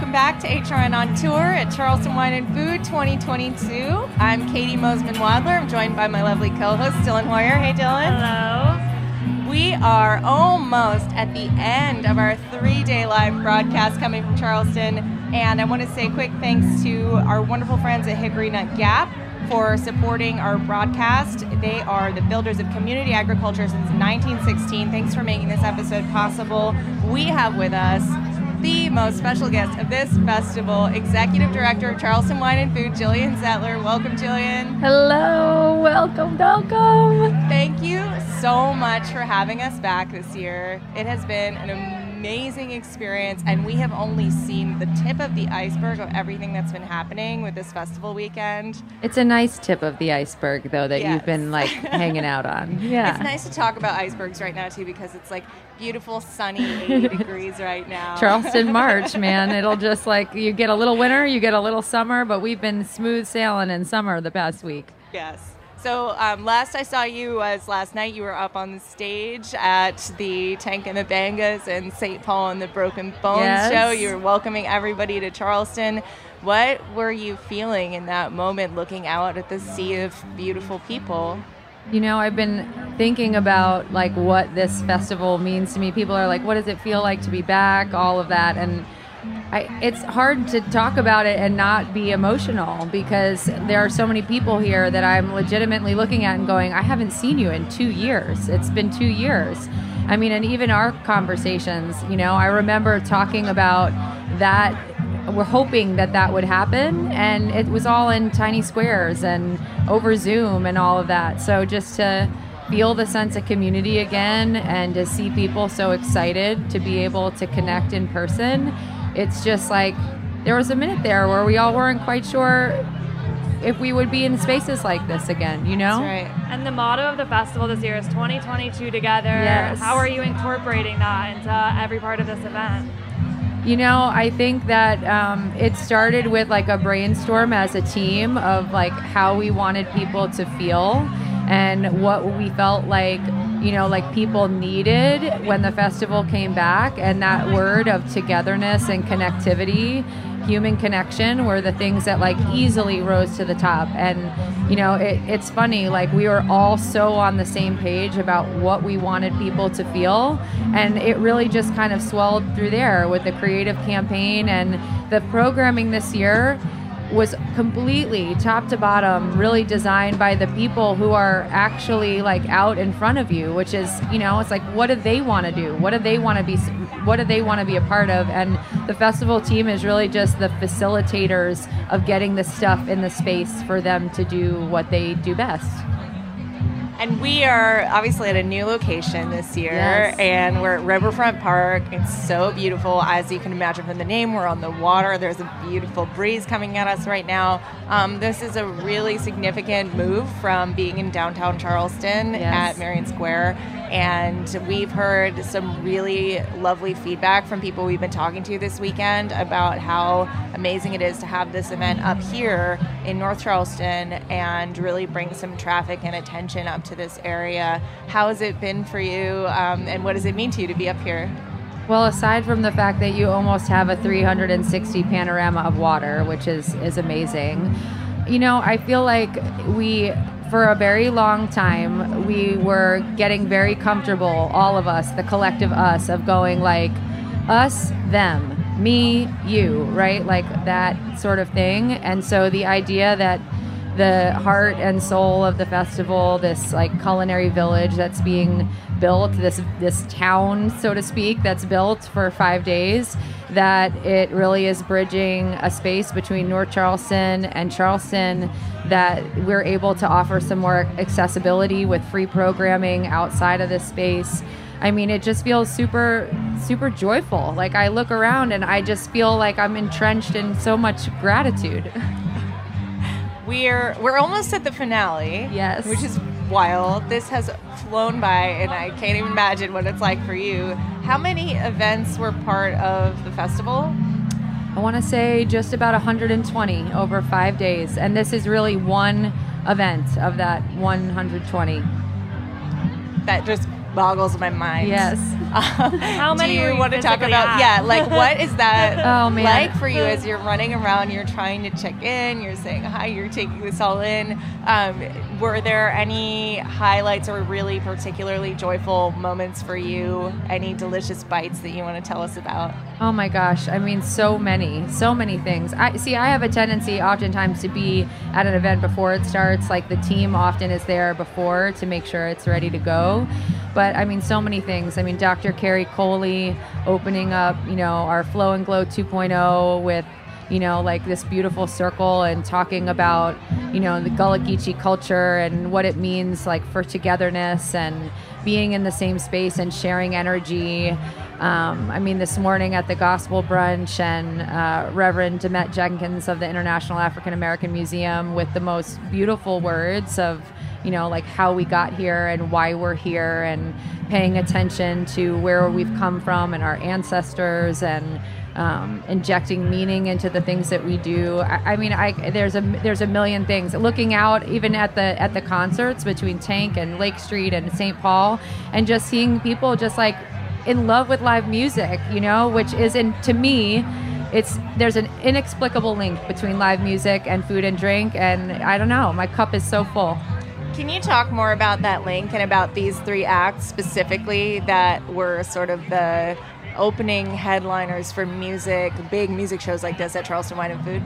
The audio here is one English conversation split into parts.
welcome back to HRN on Tour at Charleston Wine and Food 2022. I'm Katie Mosman Wadler. I'm joined by my lovely co host, Dylan Hoyer. Hey, Dylan. Hello. We are almost at the end of our three day live broadcast coming from Charleston. And I want to say a quick thanks to our wonderful friends at Hickory Nut Gap for supporting our broadcast. They are the builders of community agriculture since 1916. Thanks for making this episode possible. We have with us the most special guest of this festival, Executive Director of Charleston Wine and Food, Gillian Zettler. Welcome, Gillian. Hello. Welcome, welcome. Thank you so much for having us back this year. It has been an amazing experience, and we have only seen the tip of the iceberg of everything that's been happening with this festival weekend. It's a nice tip of the iceberg, though, that Yes. you've been like hanging out on. Yeah. It's nice to talk about icebergs right now, too, because it's like beautiful, sunny 80 degrees right now. Charleston March, man. It'll just like you get a little winter, you get a little summer, but we've been smooth sailing in summer the past week. Yes. So um, last I saw you was last night. You were up on the stage at the Tank and the Bangas and St. Paul and the Broken Bones Yes. show. You were welcoming everybody to Charleston. What were you feeling in that moment, looking out at the sea of beautiful people? You know, I've been thinking about like what this festival means to me. People are like, "What does it feel like to be back?" All of that, and I, it's hard to talk about it and not be emotional because there are so many people here that I'm legitimately looking at and going, "I haven't seen you in two years. It's been two years." I mean, and even our conversations, you know, I remember talking about that we're hoping that that would happen and it was all in tiny squares and over zoom and all of that so just to feel the sense of community again and to see people so excited to be able to connect in person it's just like there was a minute there where we all weren't quite sure if we would be in spaces like this again you know That's right. And the motto of the festival this year is 2022 together. Yes. How are you incorporating that into every part of this event? You know, I think that um, it started with like a brainstorm as a team of like how we wanted people to feel and what we felt like, you know, like people needed when the festival came back. And that word of togetherness and connectivity, human connection, were the things that like easily rose to the top. And, you know, it, it's funny, like we were all so on the same page about what we wanted people to feel. And it really just kind of swelled through there with the creative campaign and the programming this year was completely top to bottom really designed by the people who are actually like out in front of you which is you know it's like what do they want to do? What do they want to be what do they want to be a part of? And the festival team is really just the facilitators of getting the stuff in the space for them to do what they do best And we are obviously at a new location this year, Yes. and we're at Riverfront Park. It's so beautiful, as you can imagine from the name. We're on the water. There's a beautiful breeze coming at us right now. Um, this is a really significant move from being in downtown Charleston Yes. at Marion Square, and we've heard some really lovely feedback from people we've been talking to this weekend about how amazing it is to have this event up here in North Charleston and really bring some traffic and attention up to this area. How has it been for you, um, and what does it mean to you to be up here? Well, aside from the fact that you almost have a 360 panorama of water, which is is amazing, you know, I feel like we for a very long time we were getting very comfortable all of us, the collective us of going like us, them, me, you, right? Like that sort of thing. And so the idea that the heart and soul of the festival, this like culinary village that's being built, this this town, so to speak, that's built for five days, that it really is bridging a space between North Charleston and Charleston that we're able to offer some more accessibility with free programming outside of this space. I mean, it just feels super, super joyful. Like I look around and I just feel like I'm entrenched in so much gratitude. We're we're almost at the finale. Yes. Which is wild. This has flown by and I can't even imagine what it's like for you. How many events were part of the festival? I want to say just about 120 over five days. And this is really one event of that 120. That just boggles my mind. Yes. How many Do you want to talk about? at? Yeah, like what is that Oh, like for you as you're running around? You're trying to check in. You're saying hi. You're taking this all in. Um, were there any highlights or really particularly joyful moments for you? Any delicious bites that you want to tell us about? Oh my gosh, I mean so many, so many things. I see I have a tendency oftentimes to be at an event before it starts, like the team often is there before to make sure it's ready to go. But I mean so many things. I mean Dr. Carrie Coley opening up, you know, our Flow and Glow 2.0 with you know, like this beautiful circle and talking about, you know, the Gullah Geechee culture and what it means like for togetherness and being in the same space and sharing energy. Um, I mean, this morning at the gospel brunch and uh, Reverend Demet Jenkins of the International African American Museum with the most beautiful words of, you know, like how we got here and why we're here and paying attention to where we've come from and our ancestors and um, injecting meaning into the things that we do. I, I mean, I, there's a there's a million things. Looking out even at the at the concerts between Tank and Lake Street and St. Paul, and just seeing people just like in love with live music, you know, which is in to me. It's there's an inexplicable link between live music and food and drink, and I don't know. My cup is so full. Can you talk more about that link and about these three acts specifically that were sort of the opening headliners for music, big music shows like this at Charleston Wine and Food?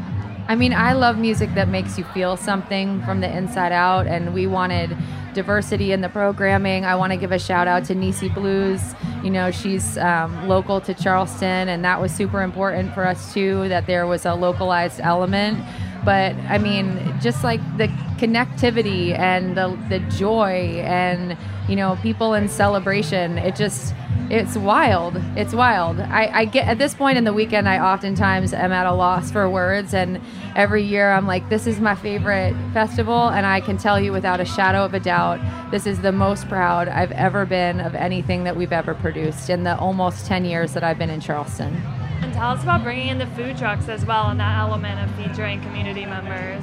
I mean, I love music that makes you feel something from the inside out, and we wanted diversity in the programming. I want to give a shout out to Niecy Blues. You know, she's um, local to Charleston, and that was super important for us too, that there was a localized element. But I mean, just like the connectivity and the, the joy and, you know, people in celebration, it just, it's wild. It's wild. I, I get at this point in the weekend, I oftentimes am at a loss for words, and every year I'm like, this is my favorite festival, and I can tell you without a shadow of a doubt, this is the most proud I've ever been of anything that we've ever produced in the almost 10 years that I've been in Charleston. And tell us about bringing in the food trucks as well and that element of featuring community members.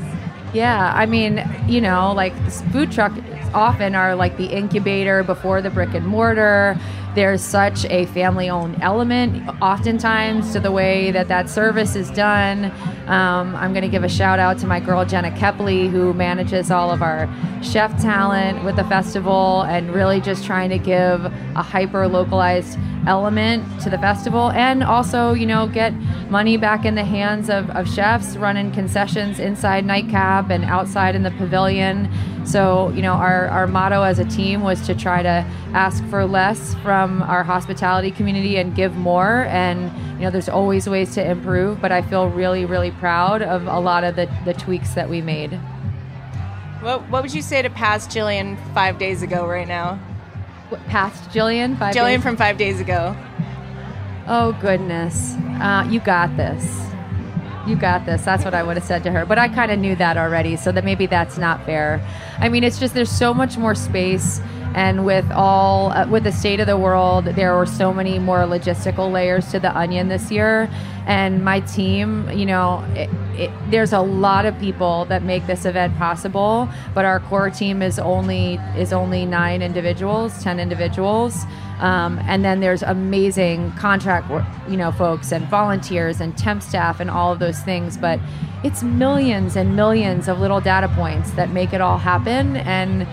Yeah, I mean, you know, like food truck often are like the incubator before the brick and mortar. There's such a family owned element, oftentimes, to the way that that service is done. Um, I'm going to give a shout out to my girl Jenna Kepley, who manages all of our chef talent with the festival and really just trying to give a hyper localized element to the festival and also you know get money back in the hands of, of chefs running concessions inside nightcap and outside in the pavilion so you know our, our motto as a team was to try to ask for less from our hospitality community and give more and you know there's always ways to improve but i feel really really proud of a lot of the, the tweaks that we made What, what would you say to past Gillian five days ago right now? What, past gillian five Gillian days? from five days ago. Oh goodness, uh, you got this. You got this. That's what I would have said to her. But I kind of knew that already, so that maybe that's not fair. I mean, it's just there's so much more space, and with all uh, with the state of the world, there were so many more logistical layers to the onion this year. And my team, you know, it, it, there's a lot of people that make this event possible, but our core team is only is only nine individuals, ten individuals. Um, and then there's amazing contract, you know, folks and volunteers and temp staff and all of those things. But it's millions and millions of little data points that make it all happen, and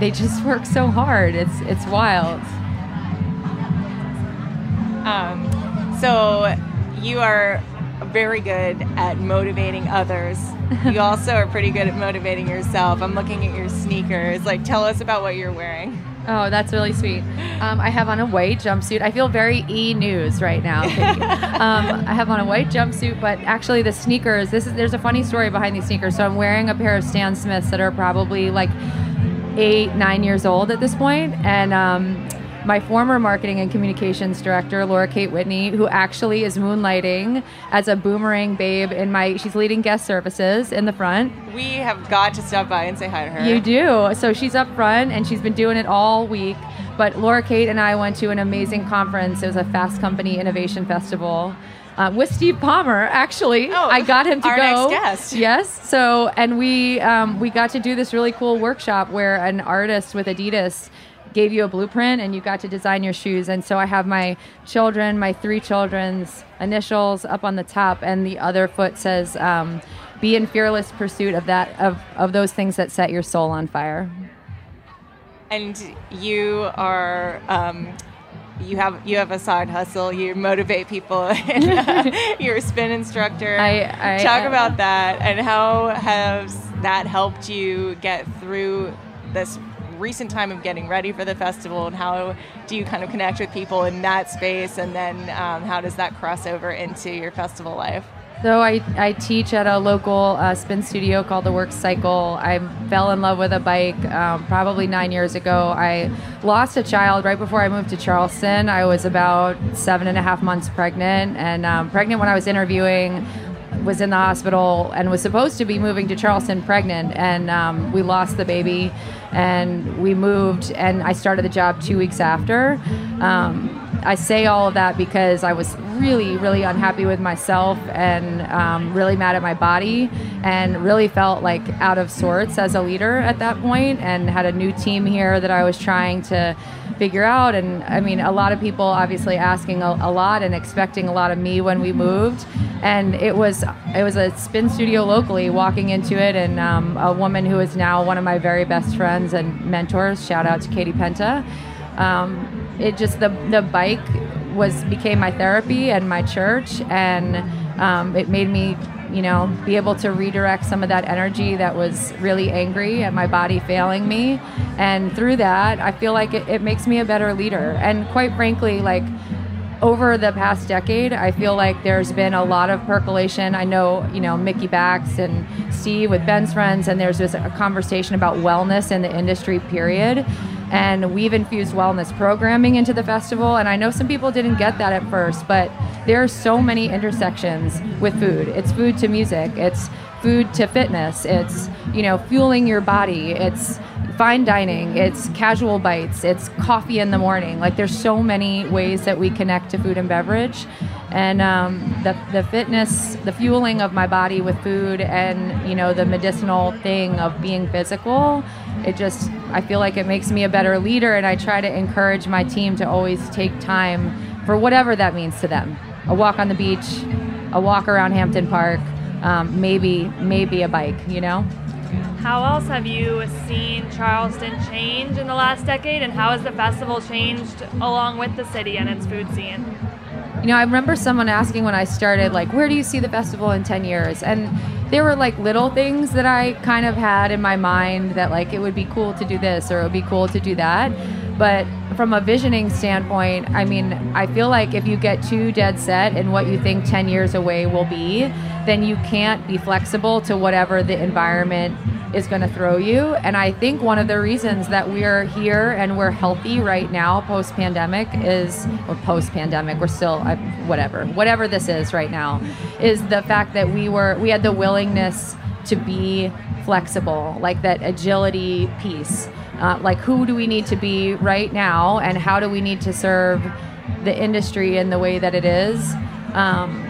they just work so hard. It's it's wild. Um, so you are very good at motivating others. you also are pretty good at motivating yourself. I'm looking at your sneakers. Like, tell us about what you're wearing. Oh, that's really sweet. Um, I have on a white jumpsuit. I feel very e news right now. Um, I have on a white jumpsuit, but actually the sneakers. This is there's a funny story behind these sneakers. So I'm wearing a pair of Stan Smiths that are probably like eight, nine years old at this point, and um, my former marketing and communications director, Laura Kate Whitney, who actually is moonlighting as a boomerang babe in my. She's leading guest services in the front. We have got to stop by and say hi to her. You do. So she's up front and she's been doing it all week. But Laura Kate and I went to an amazing conference. It was a Fast Company Innovation Festival. Uh, with Steve Palmer, actually, Oh, I got him to our go. next guest. Yes. So, and we um, we got to do this really cool workshop where an artist with Adidas gave you a blueprint and you got to design your shoes. And so I have my children, my three children's initials up on the top, and the other foot says, um, "Be in fearless pursuit of that of of those things that set your soul on fire." And you are. Um, you have you have a side hustle. You motivate people. and, uh, you're a spin instructor. I, I talk about that and how has that helped you get through this recent time of getting ready for the festival and how do you kind of connect with people in that space and then um, how does that cross over into your festival life so I, I teach at a local uh, spin studio called the Work Cycle. I fell in love with a bike um, probably nine years ago. I lost a child right before I moved to Charleston. I was about seven and a half months pregnant, and um, pregnant when I was interviewing was in the hospital and was supposed to be moving to Charleston pregnant, and um, we lost the baby, and we moved, and I started the job two weeks after. I say all of that because I was really, really unhappy with myself and um, really mad at my body, and really felt like out of sorts as a leader at that point, and had a new team here that I was trying to figure out. And I mean, a lot of people obviously asking a, a, lot and expecting a lot of me when we moved. And it was it was a spin studio locally. Walking into it, and um, a woman who is now one of my very best friends and mentors. Shout out to Katie Penta. Um, it just the the bike was became my therapy and my church, and um, it made me you know, be able to redirect some of that energy that was really angry at my body failing me. And through that, I feel like it, it makes me a better leader. And quite frankly, like, over the past decade, I feel like there's been a lot of percolation. I know, you know, Mickey Bakst and Steve with Ben's friends, and there's just a conversation about wellness in the industry, period and we've infused wellness programming into the festival and i know some people didn't get that at first but there are so many intersections with food it's food to music it's food to fitness it's you know fueling your body it's fine dining it's casual bites it's coffee in the morning. Like there's so many ways that we connect to food and beverage. And um, the, the fitness the fueling of my body with food and you know the medicinal thing of being physical it just i feel like it makes me a better leader and i try to encourage my team to always take time for whatever that means to them. A walk on the beach a walk around hampton park um, maybe maybe a bike you know how else have you seen charleston change in the last decade and how has the festival changed along with the city and its food scene you know i remember someone asking when i started like where do you see the festival in 10 years and there were like little things that I kind of had in my mind that like it would be cool to do this or it would be cool to do that. But from a visioning standpoint, I mean, I feel like if you get too dead set in what you think 10 years away will be, then you can't be flexible to whatever the environment is going to throw you. And I think one of the reasons that we're here and we're healthy right now post pandemic is, or post pandemic, we're still, whatever, whatever this is right now, is the fact that we were, we had the willingness to be flexible, like that agility piece. Uh, like, who do we need to be right now, and how do we need to serve the industry in the way that it is? Um,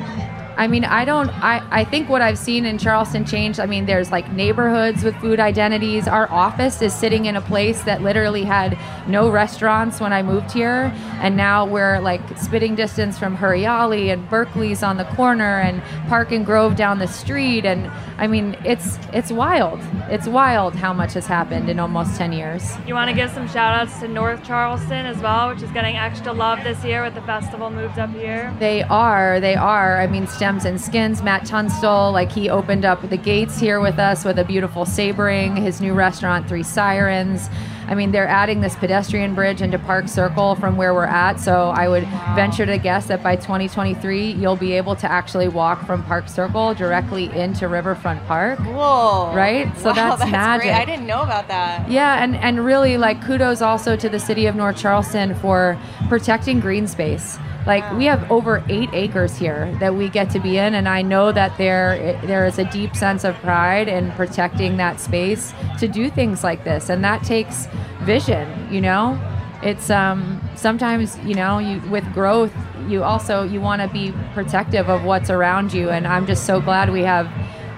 I mean, I don't, I, I think what I've seen in Charleston change. I mean, there's like neighborhoods with food identities. Our office is sitting in a place that literally had no restaurants when I moved here. And now we're like spitting distance from Huriyali and Berkeley's on the corner and Park and Grove down the street. And I mean, it's, it's wild. It's wild how much has happened in almost 10 years. You want to give some shout outs to North Charleston as well, which is getting extra love this year with the festival moved up here? They are. They are. I mean, Stems and Skins, Matt Tunstall, like he opened up the gates here with us with a beautiful sabering, his new restaurant, Three Sirens. I mean, they're adding this pedestrian bridge into Park Circle from where we're at. So I would venture to guess that by 2023, you'll be able to actually walk from Park Circle directly into Riverfront Park. Cool. Right? So wow, that's, that's magic. Great. I didn't know about that. Yeah, and, and really, like, kudos also to the city of North Charleston for protecting green space like we have over eight acres here that we get to be in and i know that there there is a deep sense of pride in protecting that space to do things like this and that takes vision you know? It's um sometimes you know you with growth you also you want to be protective of what's around you and i'm just so glad we have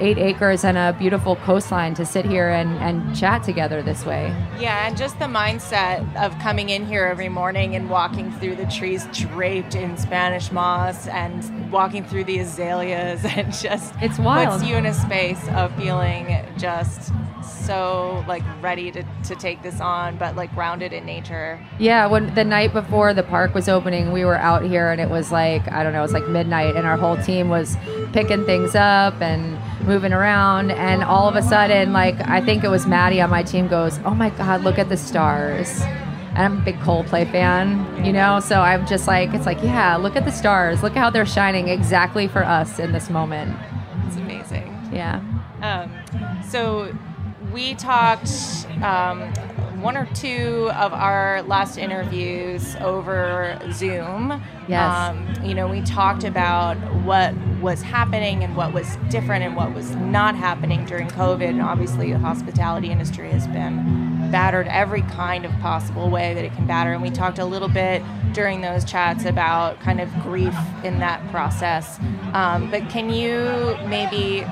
eight acres and a beautiful coastline to sit here and, and chat together this way. Yeah, and just the mindset of coming in here every morning and walking through the trees draped in Spanish moss and walking through the azaleas and just it's wild. puts you in a space of feeling just so like ready to, to take this on but like grounded in nature yeah when the night before the park was opening we were out here and it was like i don't know it was like midnight and our whole team was picking things up and moving around and all of a sudden like i think it was maddie on my team goes oh my god look at the stars and I'm a big Coldplay fan, you know, so I'm just like, it's like, yeah, look at the stars. Look how they're shining exactly for us in this moment. It's amazing. Yeah. Um, so we talked um, one or two of our last interviews over Zoom. Yes. Um, you know, we talked about what was happening and what was different and what was not happening during COVID. And obviously, the hospitality industry has been battered every kind of possible way that it can batter. And we talked a little bit during those chats about kind of grief in that process. Um, but can you maybe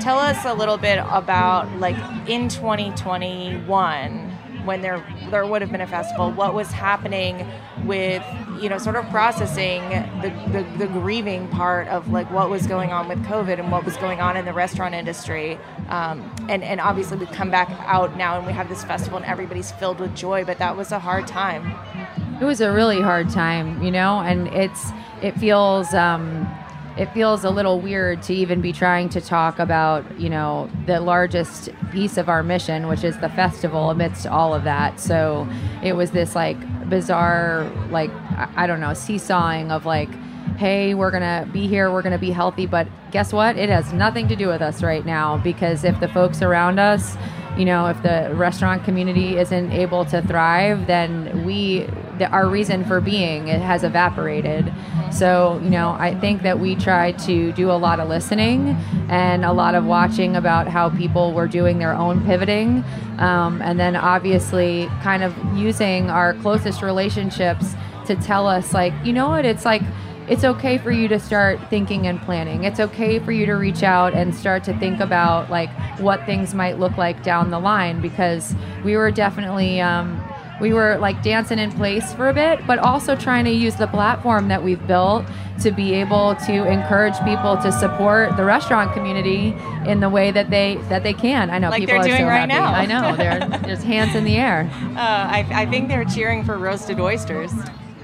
tell us a little bit about, like, in 2021? When there there would have been a festival, what was happening with you know sort of processing the, the, the, grieving part of like what was going on with COVID and what was going on in the restaurant industry, um, and and obviously we've come back out now and we have this festival and everybody's filled with joy, but that was a hard time. It was a really hard time, you know, and it's it feels. Um, it feels a little weird to even be trying to talk about, you know, the largest piece of our mission, which is the festival, amidst all of that. So it was this like bizarre, like, I don't know, seesawing of like, hey, we're going to be here, we're going to be healthy. But guess what? It has nothing to do with us right now because if the folks around us, you know, if the restaurant community isn't able to thrive, then we, the, our reason for being, it has evaporated. So, you know, I think that we tried to do a lot of listening and a lot of watching about how people were doing their own pivoting. Um, and then obviously kind of using our closest relationships to tell us, like, you know what, it's like, it's okay for you to start thinking and planning. It's okay for you to reach out and start to think about like what things might look like down the line because we were definitely um, we were like dancing in place for a bit, but also trying to use the platform that we've built to be able to encourage people to support the restaurant community in the way that they that they can. I know like people are so right happy. Now. I know they're just hands in the air. Uh, I, I think they're cheering for roasted oysters.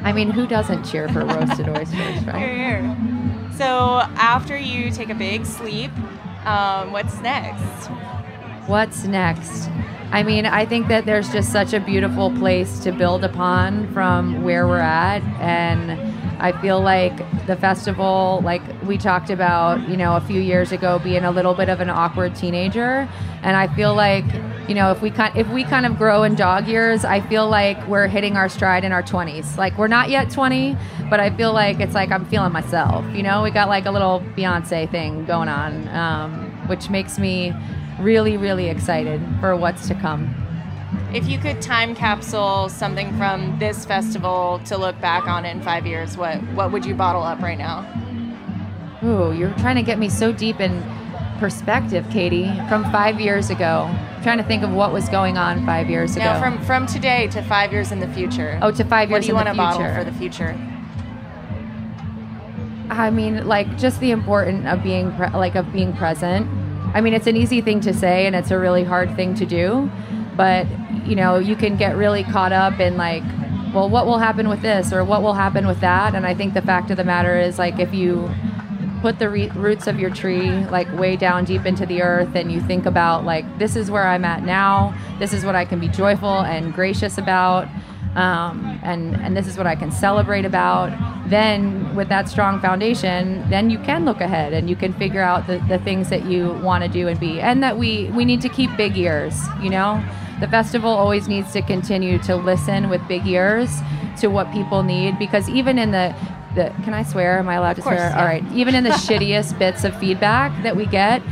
I mean, who doesn't cheer for roasted oysters, right? Here, here. So after you take a big sleep, um, what's next? What's next? I mean, I think that there's just such a beautiful place to build upon from where we're at. And I feel like the festival, like we talked about, you know, a few years ago, being a little bit of an awkward teenager. And I feel like you know, if we kind if we kind of grow in dog years, I feel like we're hitting our stride in our 20s. Like we're not yet 20, but I feel like it's like I'm feeling myself. You know, we got like a little Beyonce thing going on, um, which makes me really, really excited for what's to come. If you could time capsule something from this festival to look back on in five years, what what would you bottle up right now? Ooh, you're trying to get me so deep in perspective, Katie, from five years ago. I'm trying to think of what was going on five years ago. No, from from today to five years in the future. Oh, to five years. What do you want to bottle for the future? I mean, like just the importance of being pre- like of being present. I mean, it's an easy thing to say, and it's a really hard thing to do. But you know, you can get really caught up in like, well, what will happen with this or what will happen with that? And I think the fact of the matter is, like, if you put the re- roots of your tree like way down deep into the earth and you think about like this is where i'm at now this is what i can be joyful and gracious about um, and and this is what i can celebrate about then with that strong foundation then you can look ahead and you can figure out the, the things that you want to do and be and that we we need to keep big ears you know the festival always needs to continue to listen with big ears to what people need because even in the the can I swear? Am I allowed to course, swear? Yeah. All right. Even in the shittiest bits of feedback that we get,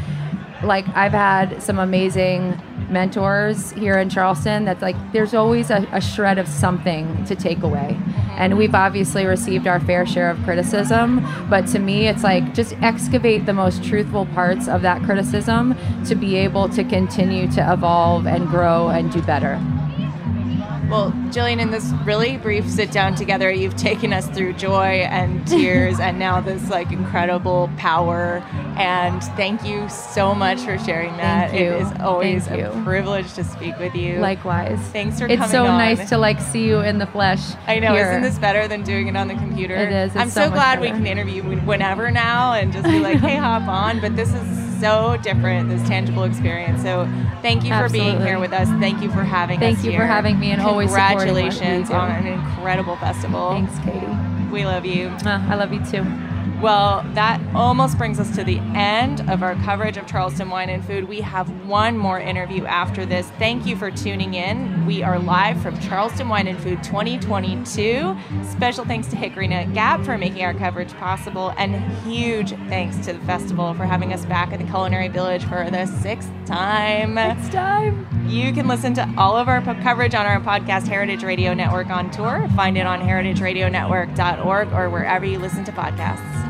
like I've had some amazing mentors here in Charleston that's like there's always a, a shred of something to take away. Mm-hmm. And we've obviously received our fair share of criticism, but to me, it's like just excavate the most truthful parts of that criticism to be able to continue to evolve and grow and do better. Well, Gillian, in this really brief sit down together, you've taken us through joy and tears and now this like incredible power. And thank you so much for sharing that. It is always Thank a you. privilege to speak with you. Likewise. Thanks for It's coming so on. nice to like see you in the flesh. I know, here. isn't this better than doing it on the computer? It is, it's I'm so so, glad we can interview whenever now and just be like, hey, hop on. But this is so different, this tangible experience. So thank you for being here with us. Thank you for having Thank us Thank you for having me and always what we Congratulations on an incredible festival. Thanks, Katie. We love you. Uh, I love you too. Well, that almost brings us to the end of our coverage of Charleston Wine and Food. We have one more interview after this. Thank you for tuning in. We are live from Charleston Wine and Food 2022. Special thanks to Hickory Nut Gap for making our coverage possible, and huge thanks to the festival for having us back at the Culinary Village for the sixth time. It's time. You can listen to all of our coverage on our podcast, Heritage Radio Network on Tour. Find it on heritageradionetwork.org or wherever you listen to podcasts.